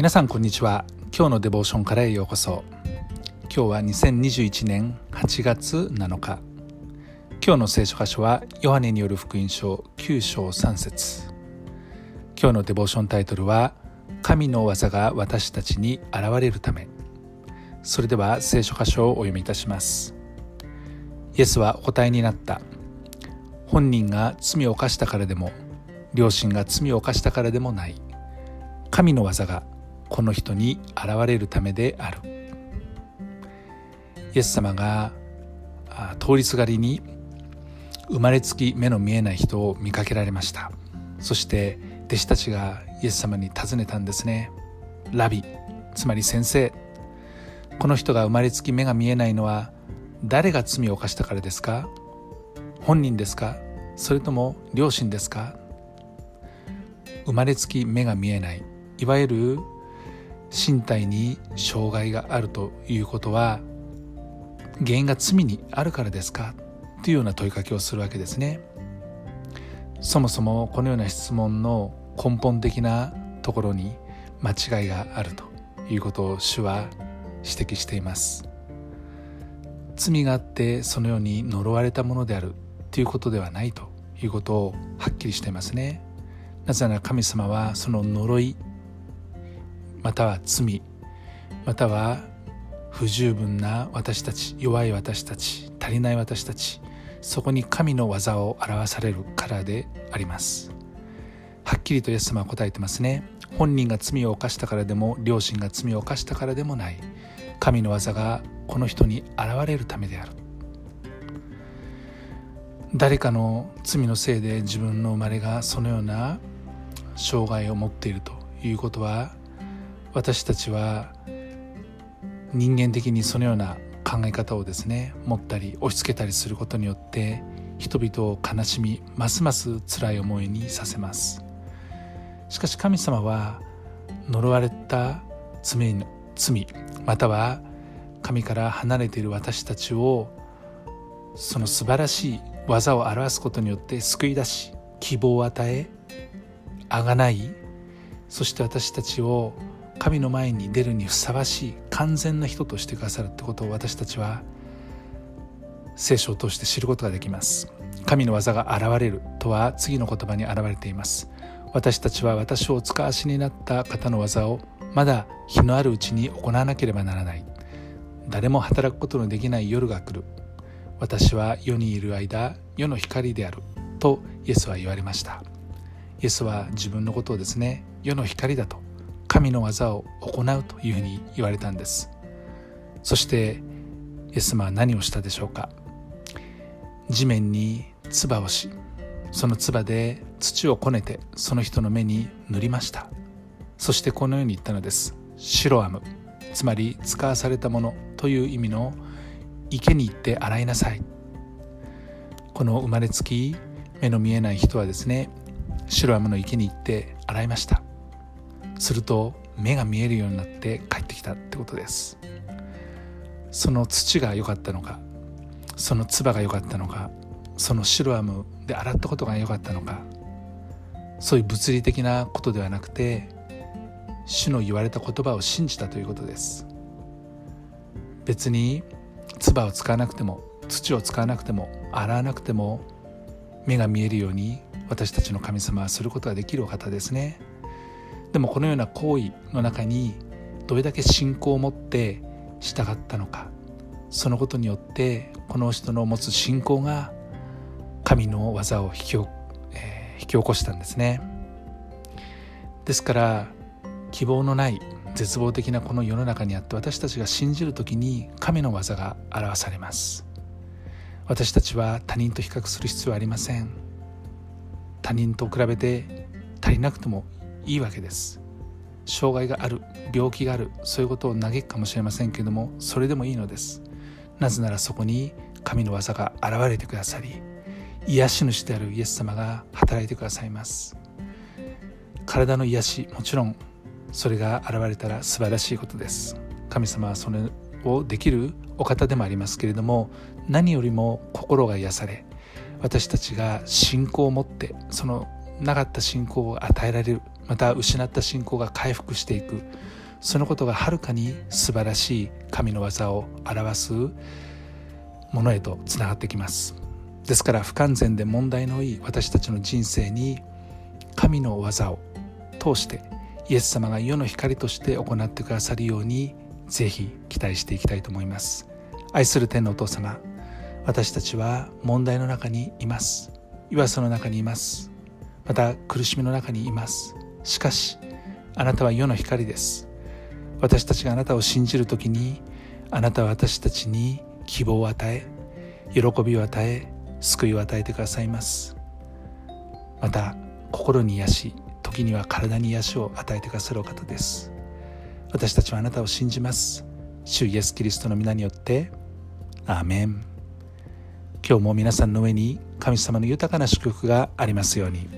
皆さんこんにちは。今日のデボーションからへようこそ。今日は2021年8月7日。今日の聖書箇所はヨハネによる福音書9章3節。今日のデボーションタイトルは神の技が私たちに現れるため。それでは聖書箇所をお読みいたします。イエスはお答えになった。本人が罪を犯したからでも両親が罪を犯したからでもない。神の技がこの人に現れるためである。イエス様が通りすがりに生まれつき目の見えない人を見かけられました。そして弟子たちがイエス様に尋ねたんですね。ラビつまり先生この人が生まれつき目が見えないのは誰が罪を犯したからですか？本人ですか？それとも両親ですか？生まれつき目が見えない。いわゆる身体に障害があるということは原因が罪にあるからですか？というような問いかけをするわけですね。そもそもこのような質問の根本的なところに間違いがあるということを主は指摘しています。罪があってそのように呪われたものであるということではないということをはっきりしていますね。なぜなら神様はその呪いまたは罪または不十分な私たち弱い私たち足りない私たちそこに神の技を表されるからであります。はっきりとイエス様は答えてますね。本人が罪を犯したからでも両親が罪を犯したからでもない。神の技がこの人に現れるためである。誰かの罪のせいで自分の生まれがそのような障害を持っているということは私たちは人間的にそのような考え方をですね持ったり押し付けたりすることによって人々を悲しみますます辛い思いにさせます。しかし神様は呪われた罪罪または神から離れている私たちをその素晴らしい技を表すことによって救い出し希望を与えあがないそして私たちを神の前に出るにふさわしい完全な人としてくださるってことを私たちは聖書を通して知ることができます。神の技が現れるとは次の言葉に現れています。私たちは私をお使わしになった方の技をまだ日のあるうちに行わなければならない。誰も働くことのできない夜が来る。私は世にいる間世の光である。とイエスは言われました。イエスは自分のことをですね世の光だと。神の技を行うというふうに言われたんです。そしてイエス様は何をしたでしょうか？地面に唾をしその唾で土をこねてその人の目に塗りました。そしてこのように言ったのです。シロアムつまり使わされたものという意味の池に行って洗いなさい。この生まれつき目の見えない人はですねシロアムの池に行って洗いました。すると目が見えるようになって帰ってきたってことです。その土が良かったのかその唾が良かったのかそのシロアムで洗ったことが良かったのかそういう物理的なことではなくて主の言われた言葉を信じたということです。別に唾を使わなくても土を使わなくても洗わなくても目が見えるように私たちの神様はすることができるお方ですね。でもこのような行為の中にどれだけ信仰を持って従ったのかそのことによってこの人の持つ信仰が神の技を引き,、えー、引き起こしたんですね。ですから希望のない絶望的なこの世の中にあって私たちが信じる時に神の技が表されます。私たちは他人と比較する必要はありません。他人と比べて足りなくてもいいわけです。障害がある病気があるそういうことを嘆くかもしれませんけれどもそれでもいいのです。なぜならそこに神の技が現れてくださり癒し主であるイエス様が働いてくださいます。体の癒しもちろんそれが現れたら素晴らしいことです。神様はそれをできるお方でもありますけれども何よりも心が癒され私たちが信仰を持ってそのなかった信仰を与えられるまた失った信仰が回復していく。そのことがはるかに素晴らしい神の技を表すものへとつながってきます。ですから不完全で問題の多い私たちの人生に神の技を通してイエス様が世の光として行ってくださるようにぜひ期待していきたいと思います。愛する天のお父様私たちは問題の中にいます。岩さの中にいます。また苦しみの中にいます。しかしあなたは世の光です。私たちがあなたを信じる時にあなたは私たちに希望を与え喜びを与え救いを与えてくださいます。また心に癒し時には体に癒しを与えてくださるお方です。私たちはあなたを信じます。主イエス・キリストの皆によってアーメン。今日も皆さんの上に神様の豊かな祝福がありますように。